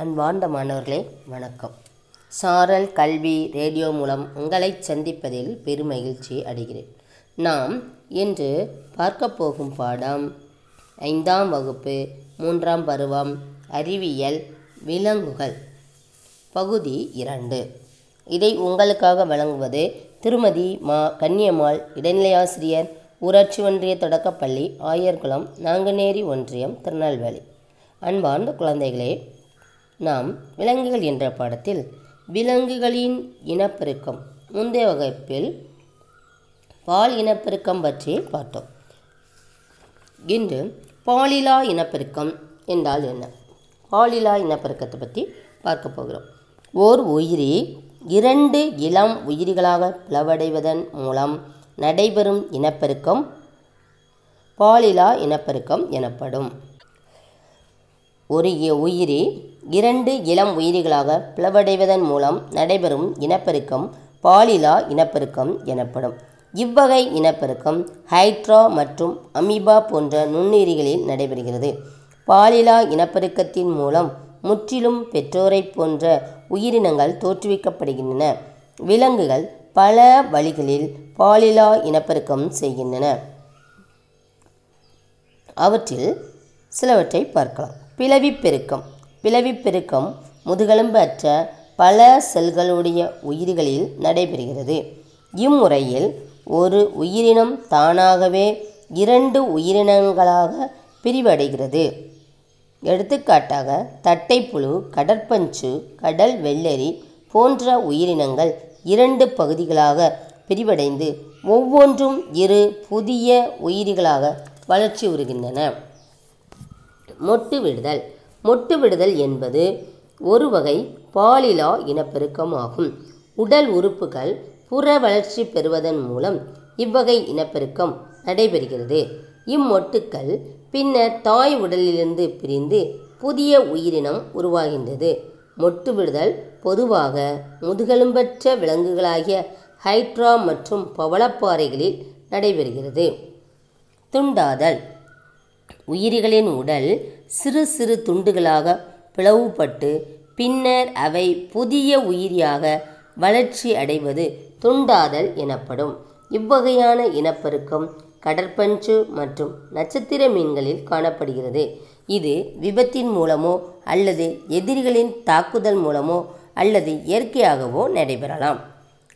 அன்பார்ந்த மாணவர்களே வணக்கம். சாரல் கல்வி ரேடியோ மூலம் உங்களை சந்திப்பதில் பெருமகிழ்ச்சி அடைகிறேன். நாம் இன்று பார்க்க போகும் பாடம் ஐந்தாம் வகுப்பு மூன்றாம் பருவம் அறிவியல் விலங்குகள் பகுதி இரண்டு. இதை உங்களுக்காக வழங்குவது திருமதி மா கன்னியம்மாள் இடைநிலையாசிரியர் ஊராட்சி ஒன்றிய தொடக்கப்பள்ளி ஆயர்குளம் நாங்குநேரி ஒன்றியம் திருநெல்வேலி. அன்பார்ந்த குழந்தைகளே நாம் விலங்குகள் என்ற பாடத்தில் விலங்குகளின் இனப்பெருக்கம் முந்தைய வகுப்பில் பால் இனப்பெருக்கம் பற்றி பார்த்தோம். இன்று பாலிலா இனப்பெருக்கம் என்றால் என்ன? பாலிலா இனப்பெருக்கத்தை பற்றி பார்க்க போகிறோம். ஓர் உயிரி இரண்டு இளம் உயிரிகளாக பிளவடைவதன் மூலம் நடைபெறும் இனப்பெருக்கம் பாலிலா இனப்பெருக்கம் எனப்படும். ஒரு உயிரி இரண்டு இளம் உயிரிகளாக பிளவடைவதன் மூலம் நடைபெறும் இனப்பெருக்கம் பாலிலா இனப்பெருக்கம் எனப்படும். இவ்வகை இனப்பெருக்கம் ஹைட்ரா மற்றும் அமீபா போன்ற நுண்ணுயிரிகளில் நடைபெறுகிறது. பாலிலா இனப்பெருக்கத்தின் மூலம் முற்றிலும் பெற்றோரைப் போன்ற உயிரினங்கள் தோற்றுவிக்கப்படுகின்றன. விலங்குகள் பல வழிகளில் பாலிலா இனப்பெருக்கம் செய்கின்றன. அவற்றில் சிலவற்றை பார்க்கலாம். பிளவிப் பெருக்கம். பிளவிப் பெருக்கம் முதுகெலும்பு அற்ற பல செல்களுடைய உயிரிகளில் நடைபெறுகிறது. இம்முறையில் ஒரு உயிரினம் தானாகவே இரண்டு உயிரினங்களாக பிரிவடைகிறது. எடுத்துக்காட்டாக தட்டைப்புழு கடற்பஞ்சு கடல் வெள்ளரி போன்ற உயிரினங்கள் இரண்டு பகுதிகளாக பிரிவடைந்து ஒவ்வொன்றும் இரு புதிய உயிரிகளாக வளர்ச்சி உறுகின்றன மொட்டு விடுதல். மொட்டு விடுதல் என்பது ஒரு வகை பாலிலா இனப்பெருக்கம் ஆகும் உடல் உறுப்புகள் புற வளர்ச்சி பெறுவதன் மூலம் இவ்வகை இனப்பெருக்கம் நடைபெறுகிறது. இம்மொட்டுக்கள் பின்னர் தாய் உடலிலிருந்து பிரிந்து புதிய உயிரினம் உருவாகின்றது. மொட்டு விடுதல் பொதுவாக முதுகெலும்பற்ற விலங்குகளாகிய ஹைட்ரா மற்றும் பவளப்பாறைகளில் நடைபெறுகிறது. துண்டாதல். உயிரிகளின் உடல் சிறு சிறு துண்டுகளாக பிளவுபட்டு பின்னர் அவை புதிய உயிரியாக வளர்ச்சி அடைவது துண்டாதல் எனப்படும். இவ்வகையான இனப்பெருக்கம் கடற்பஞ்சு மற்றும் நட்சத்திர மீன்களில் காணப்படுகிறது. இது விபத்தின் மூலமோ அல்லது எதிரிகளின் தாக்குதல் மூலமோ அல்லது இயற்கையாகவோ நடைபெறலாம்.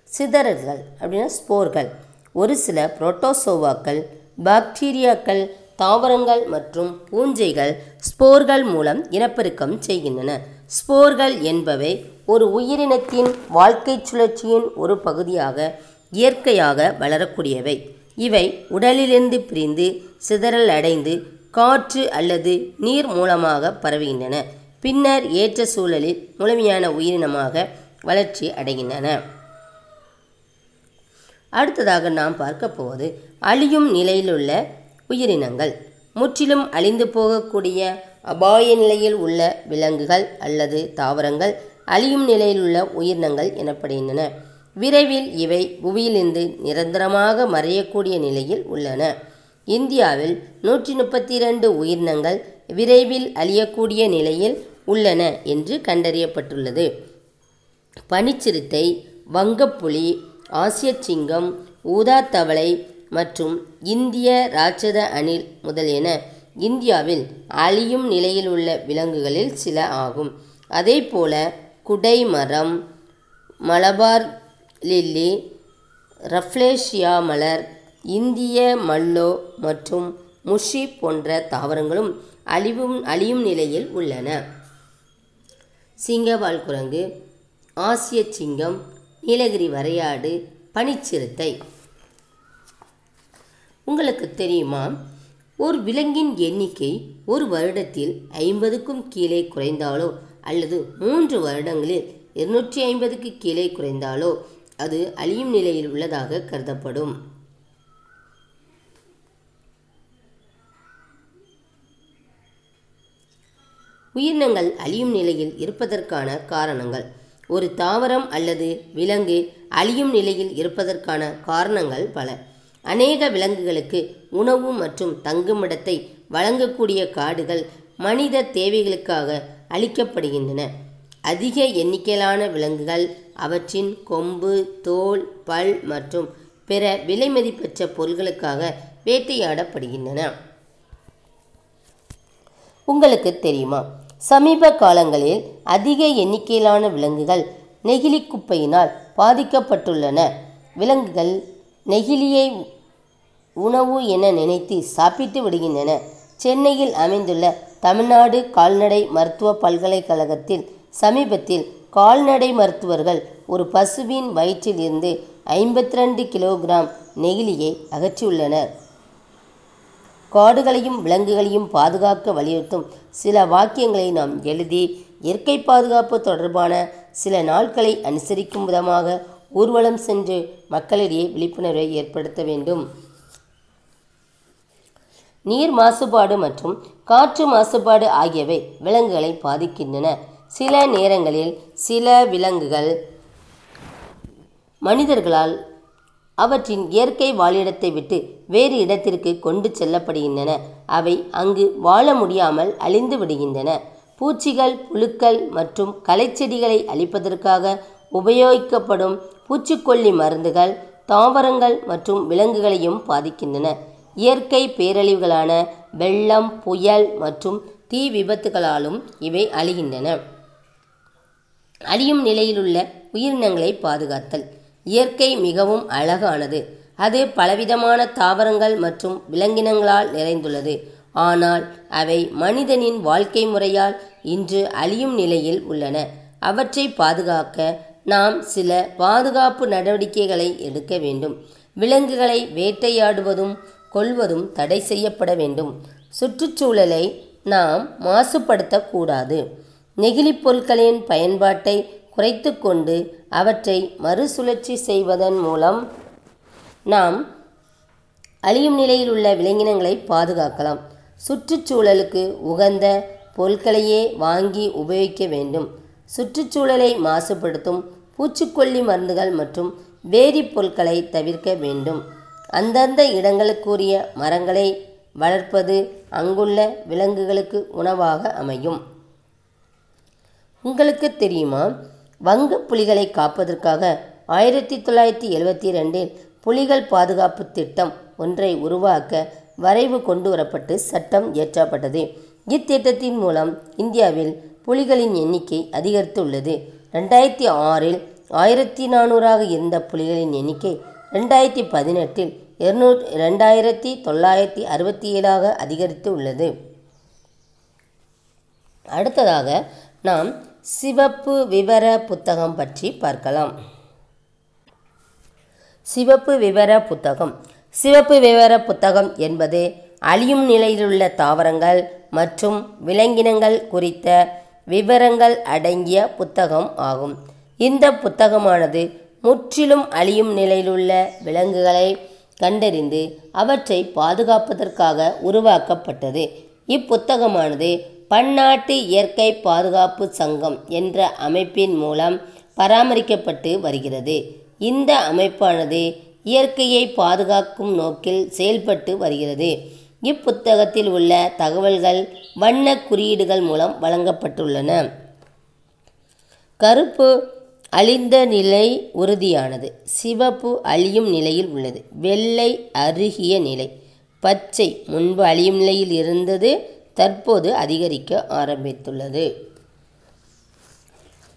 சிதறல்கள் அப்படின்னா ஸ்போர்கள். ஒரு சில புரோட்டோசோவாக்கள் பாக்டீரியாக்கள் தாவரங்கள் மற்றும் பூஞ்சைகள் ஸ்போர்கள் மூலம் இனப்பெருக்கம் செய்கின்றன. ஸ்போர்கள் என்பவை ஒரு உயிரினத்தின் வாழ்க்கை சுழற்சியின் ஒரு பகுதியாக இயற்கையாக வளரக்கூடியவை. இவை உடலிலிருந்து பிரிந்து சிதறல் அடைந்து காற்று அல்லது நீர் மூலமாக பரவுகின்றன. பின்னர் ஏற்ற சூழலில் முழுமையான உயிரினமாக வளர்ச்சி அடைகின்றன. அடுத்ததாக நாம் பார்க்க போவது அழியும் நிலையிலுள்ள உயிரினங்கள். முற்றிலும் அழிந்து போகக்கூடிய அபாய நிலையில் உள்ள விலங்குகள் அல்லது தாவரங்கள் அழியும் நிலையில் உள்ள உயிரினங்கள் எனப்படுகின்றன. விரைவில் இவை புவியிலிருந்து நிரந்தரமாக மறையக்கூடிய நிலையில் உள்ளன. இந்தியாவில் நூற்றி முப்பத்தி இரண்டு உயிரினங்கள் விரைவில் அழியக்கூடிய நிலையில் உள்ளன என்று கண்டறியப்பட்டுள்ளது. பனிச்சிறுத்தை வங்கப்புலி ஆசிய சிங்கம் ஊதாத்தவளை மற்றும் இந்திய ராட்சத அணில் முதலியன இந்தியாவில் அழியும் நிலையில் உள்ள விலங்குகளில் சில ஆகும். அதேபோல குடைமரம் மலபார் லில்லி ரஃப்லேஷியா மலர் இந்திய மல்லோ மற்றும் முஷி போன்ற தாவரங்களும் அழிவும் அழியும் நிலையில் உள்ளன. சிங்கவால் குரங்கு ஆசிய சிங்கம் நீலகிரி வரையாடு பனிச்சிறுத்தை. உங்களுக்கு தெரியுமா? ஒரு விலங்கின் எண்ணிக்கை ஒரு வருடத்தில் ஐம்பதுக்கும் கீழே குறைந்தாலோ அல்லது மூன்று வருடங்களில் இருநூற்றி ஐம்பதுக்கு கீழே குறைந்தாலோ அது அழியும் நிலையில் உள்ளதாக கருதப்படும். உயிரினங்கள் அழியும் நிலையில் இருப்பதற்கான காரணங்கள். ஒரு தாவரம் அல்லது விலங்கு அழியும் நிலையில் இருப்பதற்கான காரணங்கள் பல. அநேக விலங்குகளுக்கு உணவு மற்றும் தங்குமிடத்தை வழங்கக்கூடிய காடுகள் மனித தேவைகளுக்காக அளிக்கப்படுகின்றன. அதிக எண்ணிக்கையிலான விலங்குகள் அவற்றின் கொம்பு தோல் பல் மற்றும் பிற விலைமதிப்பற்ற பொருட்களுக்காக வேட்டையாடப்படுகின்றன. உங்களுக்கு தெரியுமா? சமீப காலங்களில் அதிக எண்ணிக்கையிலான விலங்குகள் நெகிழி குப்பையினால் பாதிக்கப்பட்டுள்ளன. விலங்குகள் நெகிழியை உணவு என நினைத்து சாப்பிட்டு விடுகின்றன. சென்னையில் அமைந்துள்ள தமிழ்நாடு கால்நடை மருத்துவ பல்கலைக்கழகத்தில் சமீபத்தில் கால்நடை மருத்துவர்கள் ஒரு பசுவின் வயிற்றில் இருந்து ஐம்பத்தி ரெண்டு கிலோகிராம் நெகிழியை அகற்றியுள்ளனர். காடுகளையும் விலங்குகளையும் பாதுகாக்க வலியுறுத்தும் சில வாக்கியங்களை நாம் எழுதி இயற்கை பாதுகாப்பு தொடர்பான சில நாட்களை அனுசரிக்கும் விதமாக ஊர்வலம் சென்று மக்களிடையே விழிப்புணர்வை ஏற்படுத்த வேண்டும். நீர் மாசுபாடு மற்றும் காற்று மாசுபாடு ஆகியவை விலங்குகளை பாதிக்கின்றன. சில நேரங்களில் சில விலங்குகள் மனிதர்களால் அவற்றின் இயற்கை வாழிடத்தை விட்டு வேறு இடத்திற்கு கொண்டு செல்லப்படுகின்றன. அவை அங்கு வாழ முடியாமல் அழிந்து விடுகின்றன. பூச்சிகள் புழுக்கள் மற்றும் களைச்செடிகளை அழிப்பதற்காக உபயோகிக்கப்படும் பூச்சிக்கொல்லி மருந்துகள் தாவரங்கள் மற்றும் விலங்குகளையும் பாதிக்கின்றன. இயற்கை பேரழிவுகளான வெள்ளம் புயல் மற்றும் தீ விபத்துகளாலும் இவை அழிகின்றன. அழியும் நிலையிலுள்ள உயிரினங்களை பாதுகாத்தல். இயற்கை மிகவும் அழகானது. அது பலவிதமான தாவரங்கள் மற்றும் விலங்கினங்களால் நிறைந்துள்ளது. ஆனால் அவை மனிதனின் வாழ்க்கை முறையால் இன்று அழியும் நிலையில் உள்ளன. அவற்றை பாதுகாக்க நாம் சில பாதுகாப்பு நடவடிக்கைகளை எடுக்க வேண்டும். விலங்குகளை வேட்டையாடுவதும் கொள்வதும் தடை செய்யப்பட வேண்டும். சுற்றுச்சூழலை நாம் மாசுபடுத்தக்கூடாது. நெகிழிப் பொருட்களின் பயன்பாட்டை குறைத்து கொண்டு அவற்றை மறுசுழற்சி செய்வதன் மூலம் நாம் அழியும் நிலையில் உள்ள விலங்கினங்களை பாதுகாக்கலாம். சுற்றுச்சூழலுக்கு உகந்த பொருட்களையே வாங்கி உபயோகிக்க வேண்டும். சுற்றுச்சூழலை மாசுபடுத்தும் பூச்சிக்கொல்லி மருந்துகள் மற்றும் வேதிப்பொருட்களை தவிர்க்க வேண்டும். அந்தந்த இடங்களுக்குரிய மரங்களை வளர்ப்பது அங்குள்ள விலங்குகளுக்கு உணவாக அமையும். உங்களுக்கு தெரியுமா? வங்க புலிகளை காப்பதற்காக ஆயிரத்தி தொள்ளாயிரத்தி எழுவத்தி ரெண்டில் புலிகள் பாதுகாப்பு திட்டம் ஒன்றை உருவாக்க வரைவு கொண்டு வரப்பட்டு சட்டம் இயற்றப்பட்டது. இத்திட்டத்தின் மூலம் இந்தியாவில் புலிகளின் எண்ணிக்கை அதிகரித்துள்ளது. ரெண்டாயிரத்தி ஆறில் ஆயிரத்தி நானூறாக இருந்த புலிகளின் எண்ணிக்கை ரெண்டாயிரத்தி பதினெட்டில் இருநூ ரெண்டாயிரத்தி தொள்ளாயிரத்தி அறுபத்தி ஏழாக அதிகரித்து உள்ளது அடுத்ததாக நாம் சிவப்பு விவர புத்தகம் பற்றி பார்க்கலாம். சிவப்பு விவர புத்தகம். சிவப்பு விவர புத்தகம் என்பது அழியும் நிலையிலுள்ள தாவரங்கள் மற்றும் விலங்கினங்கள் குறித்த விவரங்கள் அடங்கிய புத்தகம் ஆகும். இந்த புத்தகமானது முற்றிலும் அழியும் நிலையிலுள்ள விலங்குகளை கண்டறிந்து அவற்றை பாதுகாப்பதற்காக உருவாக்கப்பட்டது. இப்புத்தகமானது பன்னாட்டு இயற்கை பாதுகாப்பு சங்கம் என்ற அமைப்பின் மூலம் பராமரிக்கப்பட்டு வருகிறது. இந்த அமைப்பானது இயற்கையை பாதுகாக்கும் நோக்கில் செயல்பட்டு வருகிறது. இப்புத்தகத்தில் உள்ள தகவல்கள் வண்ண குறியீடுகள் மூலம் வழங்கப்பட்டுள்ளன. கருப்பு அழிந்த நிலை உறுதியானது. சிவப்பு அழியும் நிலையில் உள்ளது. வெள்ளை அருகிய நிலை. பச்சை முன்பு அழியும் நிலையில் இருந்தது தற்போது அதிகரிக்க ஆரம்பித்துள்ளது.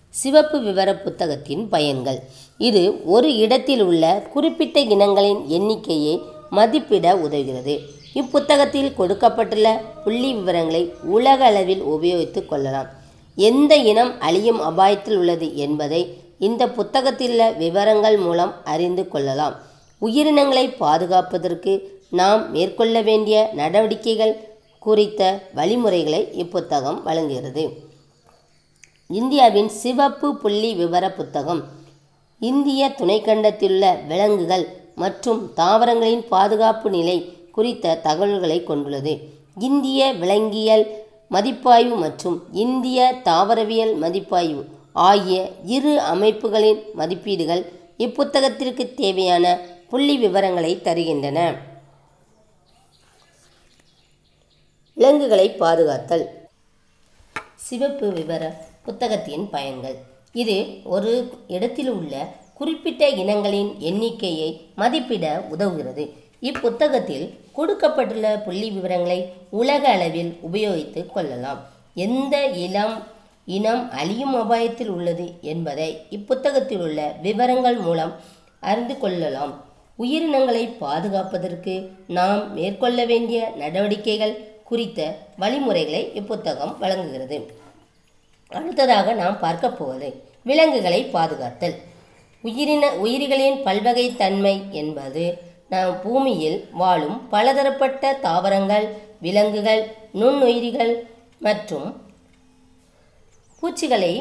சிவப்பு விவர புத்தகத்தின் பயன்கள். இது ஒரு இடத்தில் உள்ள குறிப்பிட்ட இனங்களின் எண்ணிக்கையை மதிப்பிட உதவுகிறது. இப்புத்தகத்தில் கொடுக்கப்பட்டுள்ள புள்ளி விவரங்களை உலக அளவில் உபயோகித்து கொள்ளலாம். எந்த இனம் அழியும் அபாயத்தில் உள்ளது என்பதை இந்த புத்தகத்திலுள்ள விவரங்கள் மூலம் அறிந்து கொள்ளலாம். உயிரினங்களை பாதுகாப்பதற்கு நாம் மேற்கொள்ள வேண்டிய நடவடிக்கைகள் குறித்த வழிமுறைகளை இப்புத்தகம் வழங்குகிறது. இந்தியாவின் சிவப்பு புள்ளி விவர புத்தகம் இந்திய துணைக்கண்டத்திலுள்ள விலங்குகள் மற்றும் தாவரங்களின் பாதுகாப்பு நிலை குறித்த தகவல்களை கொண்டுள்ளது. இந்திய விலங்கியல் மதிப்பாய்வு மற்றும் இந்திய தாவரவியல் மதிப்பாய்வு ஆகிய இரு அமைப்புகளின் மதிப்பீடுகள் இப்புத்தகத்திற்கு தேவையான புள்ளி விவரங்களை தருகின்றன. விலங்குகளை பாதுகாத்தல். சிவப்பு விவர புத்தகத்தின் பயன்கள். இது ஒரு இடத்தில் உள்ள குறிப்பிட்ட இனங்களின் எண்ணிக்கையை மதிப்பிட உதவுகிறது. இப்புத்தகத்தில் கொடுக்கப்பட்டுள்ள புள்ளி விவரங்களை உலக அளவில் உபயோகித்து கொள்ளலாம். எந்த இளம் இனம் அழியும் அபாயத்தில் உள்ளது என்பதை இப்புத்தகத்தில் உள்ள விவரங்கள் மூலம் அறிந்து கொள்ளலாம். உயிரினங்களை பாதுகாப்பதற்கு நாம் மேற்கொள்ள வேண்டிய நடவடிக்கைகள் குறித்த வழிமுறைகளை இப்புத்தகம் வழங்குகிறது. அடுத்ததாக நாம் பார்க்க போவது விலங்குகளை பாதுகாத்தல். உயிரின உயிரிகளின் பல்வகை தன்மை என்பது நம் பூமியில் வாழும் பலதரப்பட்ட தாவரங்கள் விலங்குகள் நுண்ணுயிரிகள் மற்றும் பூச்சிகளை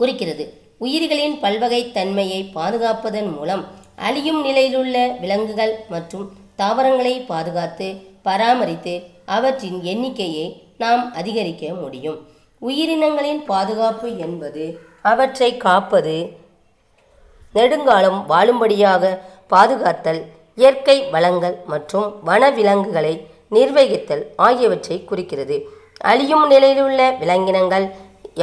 குறிக்கிறது. உயிரிகளின் பல்வகை தன்மையை பாதுகாப்பதன் மூலம் அழியும் நிலையிலுள்ள விலங்குகள் மற்றும் தாவரங்களை பாதுகாத்து பராமரித்து அவற்றின் எண்ணிக்கையை நாம் அதிகரிக்க முடியும். உயிரினங்களின் பாதுகாப்பு என்பது அவற்றை காப்பது நெடுங்காலம் வாழும்படியாக பாதுகாத்தல் இயற்கை வளங்கள் மற்றும் வனவிலங்குகளை நிர்வகித்தல் ஆகியவற்றை குறிக்கிறது. அழியும் நிலையிலுள்ள விலங்கினங்கள்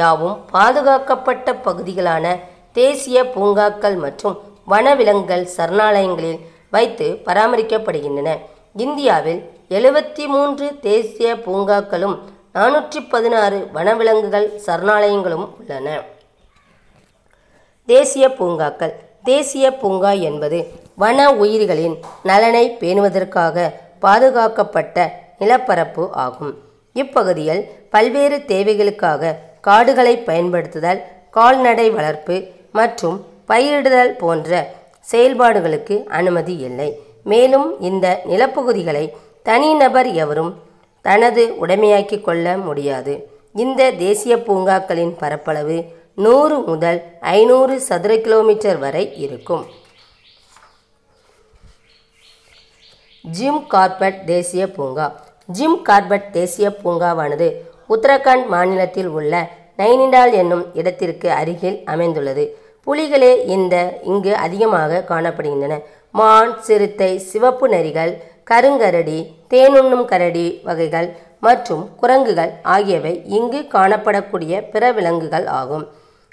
யாவும் பாதுகாக்கப்பட்ட பகுதிகளான தேசிய பூங்காக்கள் மற்றும் வனவிலங்குகள் சரணாலயங்களில் வைத்து பராமரிக்கப்படுகின்றன. இந்தியாவில் எழுபத்தி மூன்று தேசிய பூங்காக்களும் நானூற்றி பதினாறு வனவிலங்குகள் சரணாலயங்களும் உள்ளன. தேசிய பூங்காக்கள். தேசிய பூங்கா என்பது வன உயிர்களின் நலனை பேணுவதற்காக பாதுகாக்கப்பட்ட நிலப்பரப்பு ஆகும். இப்பகுதியில் பல்வேறு தேவைகளுக்காக காடுகளை பயன்படுத்துதல் கால்நடை வளர்ப்பு மற்றும் பயிரிடுதல் போன்ற செயல்பாடுகளுக்கு அனுமதி இல்லை. மேலும் இந்த நிலப்பகுதிகளை தனிநபர் எவரும் தனது உடைமையாக்கிக் கொள்ள முடியாது. இந்த தேசிய பூங்காக்களின் பரப்பளவு நூறு முதல் ஐநூறு சதுர கிலோமீட்டர் வரை இருக்கும். ஜிம் கார்பெட் தேசிய பூங்கா. ஜிம் கார்பெட் தேசிய பூங்காவானது உத்தரகாண்ட் மாநிலத்தில் உள்ள நைனிடால் என்னும் இடத்திற்கு அருகில் அமைந்துள்ளது. புலிகளே இந்த இங்கு அதிகமாக காணப்படுகின்றன. மான் சிறுத்தை சிவப்பு நரிகள் கருங்கரடி தேனுண்ணும் கரடி வகைகள் மற்றும் குரங்குகள் ஆகியவை இங்கு காணப்படக்கூடிய பிற விலங்குகள் ஆகும்.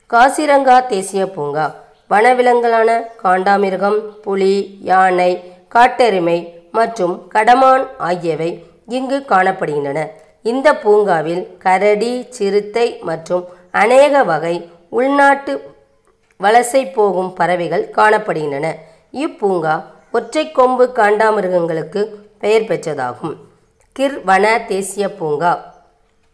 காசிரங்கா தேசிய பூங்கா. வனவிலங்குகளான காண்டாமிருகம் புலி யானை காட்டெருமை மற்றும் கடமான் ஆகியவை இங்கு காணப்படுகின்றன. இந்த பூங்காவில் கரடி சிறுத்தை மற்றும் அநேக வகை உள்நாட்டு வலசை போகும் பறவைகள் காணப்படுகின்றன. இப்பூங்கா ஒற்றை கொம்பு காண்டாமிருகங்களுக்கு பெயர் பெற்றதாகும். கிர் வன தேசிய பூங்கா.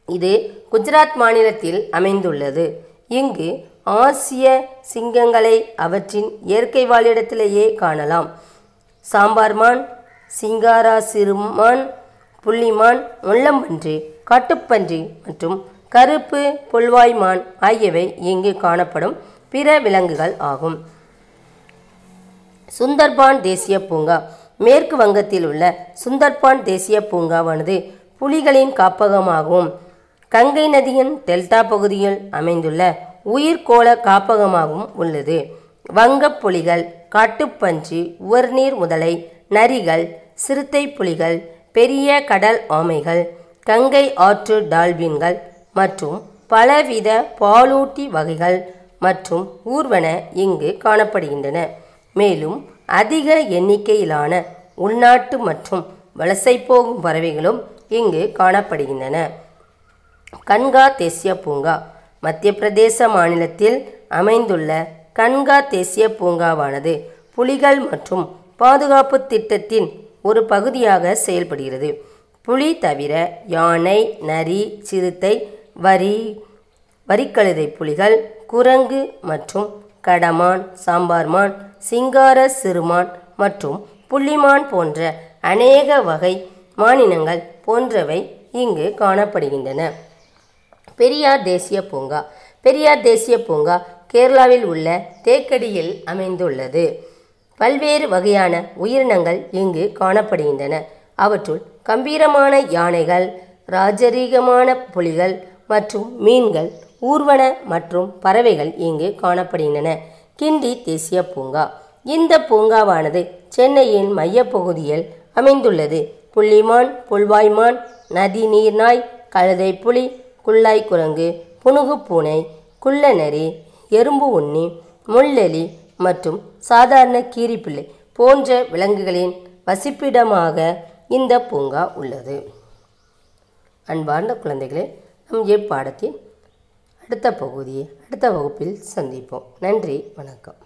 இது குஜராத் மாநிலத்தில் அமைந்துள்ளது. இங்கு ஆசிய சிங்கங்களை அவற்றின் இயற்கை வாழிடத்திலேயே காணலாம். சாம்பார்மான் சிங்காரா சிறுமான் புள்ளிமான் முள்ளம்பன்றி காட்டுப்பன்றி மற்றும் கருப்பு புல்வாய்மான் ஆகியவை இங்கு காணப்படும் பிற விலங்குகள் ஆகும். சுந்தர்பான் தேசிய பூங்கா. மேற்கு வங்கத்தில் உள்ள சுந்தர்பான் தேசிய பூங்காவானது புலிகளின் காப்பகமாகவும் கங்கை நதியின் டெல்டா பகுதியில் அமைந்துள்ள உயிர்கோள காப்பகமாகவும் உள்ளது. வங்கப் புலிகள் காட்டுப்பன்றி உவர்நீர் முதலை நரிகள் சிறுத்தை புலிகள் பெரிய கடல் ஆமைகள் கங்கை ஆற்று டால்பின்கள் மற்றும் பலவித பாலூட்டி வகைகள் மற்றும் ஊர்வன இங்கு காணப்படுகின்றன. மேலும் அதிக எண்ணிக்கையிலான உள்நாட்டு மற்றும் வலசை போகும் பறவைகளும் இங்கு காணப்படுகின்றன. கன்கா தேசிய பூங்கா மத்திய பிரதேச மாநிலத்தில் அமைந்துள்ள கன்கா தேசிய பூங்காவானது புலிகள் மற்றும் பாதுகாப்பு திட்டத்தின் ஒரு பகுதியாக செயல்படுகிறது. புலி தவிர யானை நரி சிறுத்தை வரி வரிக்கழுதை புலிகள் குரங்கு மற்றும் கடமான் சாம்பார்மான் சிங்கார சிறுமான் மற்றும் புள்ளிமான் போன்ற அநேக வகை மானினங்கள் போன்றவை இங்கு காணப்படுகின்றன. பெரியார் தேசிய பூங்கா. பெரியார் தேசிய பூங்கா கேரளாவில் உள்ள தேக்கடியில் அமைந்துள்ளது. பல்வேறு வகையான உயிரினங்கள் இங்கு காணப்படுகின்றன. அவற்றுள் கம்பீரமான யானைகள் ராஜரீகமான புலிகள் மற்றும் மீன்கள் ஊர்வன மற்றும் பறவைகள் இங்கு காணப்படுகின்றன. கிண்டி தேசிய பூங்கா. இந்த பூங்காவானது சென்னையின் மையப்பகுதியில் அமைந்துள்ளது. புள்ளிமான் புல்வாய்மான் நதி நீர்நாய் கழுதை புலி குள்ளாய் குரங்கு புனுகு பூனை குள்ளநரி எறும்பு உண்ணி முள்ளெலி மற்றும் சாதாரண கீரிப்பிள்ளை போன்ற விலங்குகளின் வசிப்பிடமாக இந்த பூங்கா உள்ளது. அன்பார்ந்த குழந்தைகளே நம் இப்பாடத்தின் அடுத்த பகுதியை அடுத்த வகுப்பில் சந்திப்போம். நன்றி வணக்கம்.